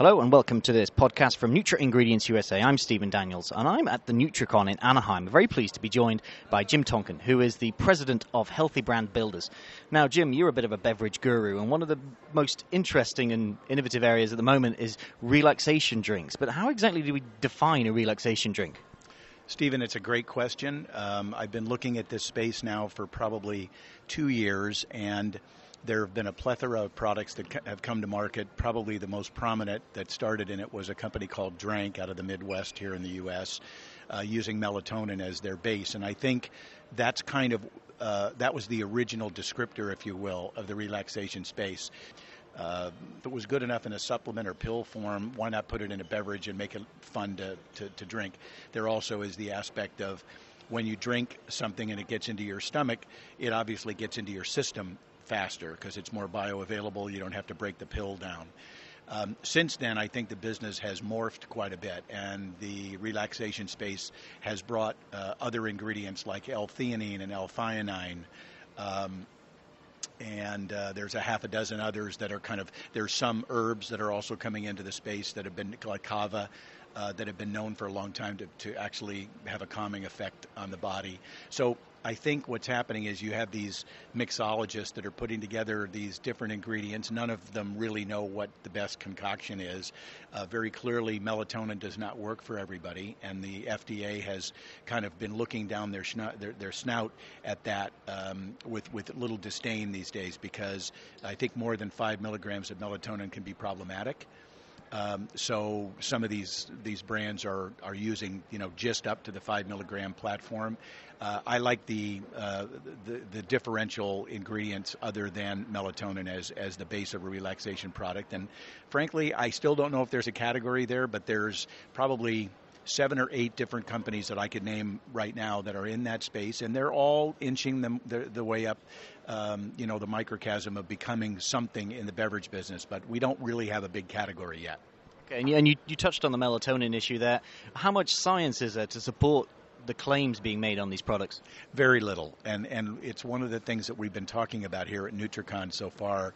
Hello and welcome to this podcast from Nutra Ingredients USA. I'm Stephen Daniells and I'm at the NutraCon in Anaheim. Very pleased to be joined by Jim Tonkin, who is the president of Healthy Brand Builders. Now, Jim, you're a bit of a beverage guru, and one of the most interesting and innovative areas at the moment is relaxation drinks. But how exactly do we define a relaxation drink? Stephen, it's a great question. Um, I've been looking at this space now for probably two years, and there have been a plethora of products that have come to market. Probably the most prominent that started in it was a company called Drank out of the Midwest here in the U.S., uh, using melatonin as their base. And I think that's kind of uh, that was the original descriptor, if you will, of the relaxation space. Uh, if it was good enough in a supplement or pill form, why not put it in a beverage and make it fun to, to, to drink? There also is the aspect of when you drink something and it gets into your stomach, it obviously gets into your system faster because it's more bioavailable. You don't have to break the pill down. Um, since then, I think the business has morphed quite a bit, and the relaxation space has brought uh, other ingredients like L-theanine and L-thionine. Um, and uh, there's a half a dozen others that are kind of there's some herbs that are also coming into the space that have been like kava uh, that have been known for a long time to, to actually have a calming effect on the body. So I think what's happening is you have these mixologists that are putting together these different ingredients. None of them really know what the best concoction is. Uh, very clearly, melatonin does not work for everybody, and the FDA has kind of been looking down their, their, their, snout at that um, with, with little disdain these days because I think more than five milligrams of melatonin can be problematic. Um, so some of these these brands are are using you know just up to the five milligram platform. Uh, I like the, uh, the, the differential ingredients other than melatonin as as the base of a relaxation product. And frankly, I still don't know if there's a category there, but there's probably seven or eight different companies that I could name right now that are in that space, and they're all inching them the, the way up, um, you know, the microchasm of becoming something in the beverage business. But we don't really have a big category yet. Okay, and you, and you, you touched on the melatonin issue there. How much science is there to support the claims being made on these products? Very little, and and it's one of the things that we've been talking about here at NutraCon so far.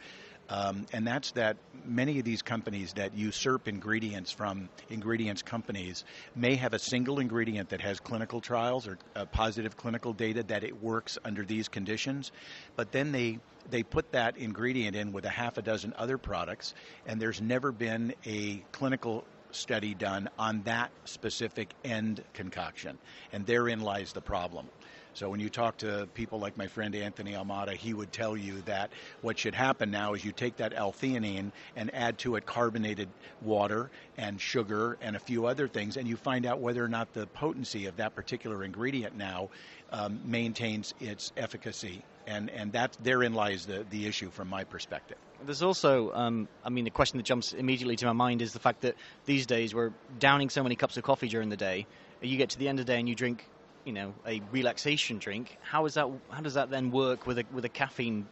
Um, and that's that many of these companies that usurp ingredients from ingredients companies may have a single ingredient that has clinical trials or uh, positive clinical data that it works under these conditions, but then they they put that ingredient in with a half a dozen other products, and there's never been a clinical study done on that specific end concoction, and therein lies the problem. So when you talk to people like my friend Anthony Almada, he would tell you that what should happen now is you take that L-theanine and add to it carbonated water and sugar and a few other things, and you find out whether or not the potency of that particular ingredient now um, maintains its efficacy. And, and that therein lies the, the issue from my perspective. There's also, um, I mean, the question that jumps immediately to my mind is the fact that these days we're downing so many cups of coffee during the day. You get to the end of the day and you drink you know a relaxation drink, how is that? How does that then work with a with a caffeine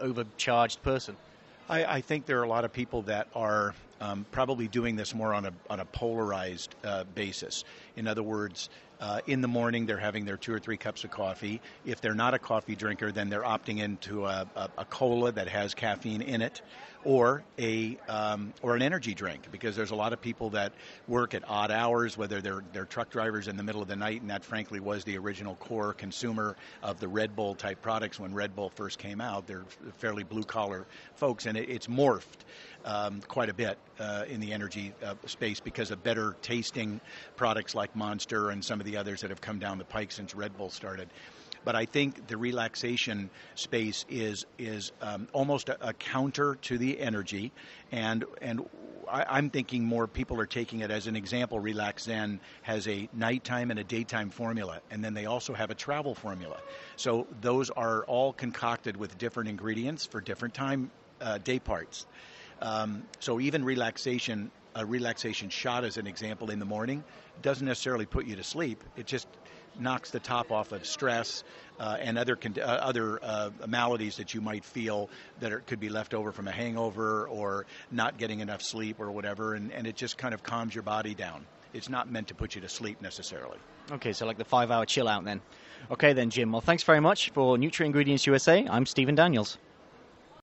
overcharged person? I, I think there are a lot of people that are um, probably doing this more on a on a polarized uh, basis. In other words, uh, in the morning they're having their two or three cups of coffee. If they're not a coffee drinker, then they're opting into a, a, a cola that has caffeine in it, or a um, or an energy drink because there's a lot of people that work at odd hours, whether they're they're truck drivers in the middle of the night, and that frankly was the original core consumer of the Red Bull type products when Red Bull first came out. They're fairly blue collar folks, and it, it's morphed um, quite a bit uh, in the energy uh, space because of better tasting products like Monster and some of the others that have come down the pike since Red Bull started. But I think the relaxation space is is um, almost a, a, counter to the energy, and and I, am thinking more people are taking it as an example. RelaxZen has a nighttime and a daytime formula, and then they also have a travel formula. So those are all concocted with different ingredients for different time uh, day parts. Um, so even relaxation, a relaxation shot as an example in the morning, doesn't necessarily put you to sleep. It just knocks the top off of stress uh, and other con- uh, other uh, maladies that you might feel that are, could be left over from a hangover or not getting enough sleep or whatever, and, and it just kind of calms your body down. It's not meant to put you to sleep necessarily. Okay, so like the five hour chill out then. Okay then, Jim. Well, thanks very much for Nutra Ingredients USA. I'm Stephen Daniells.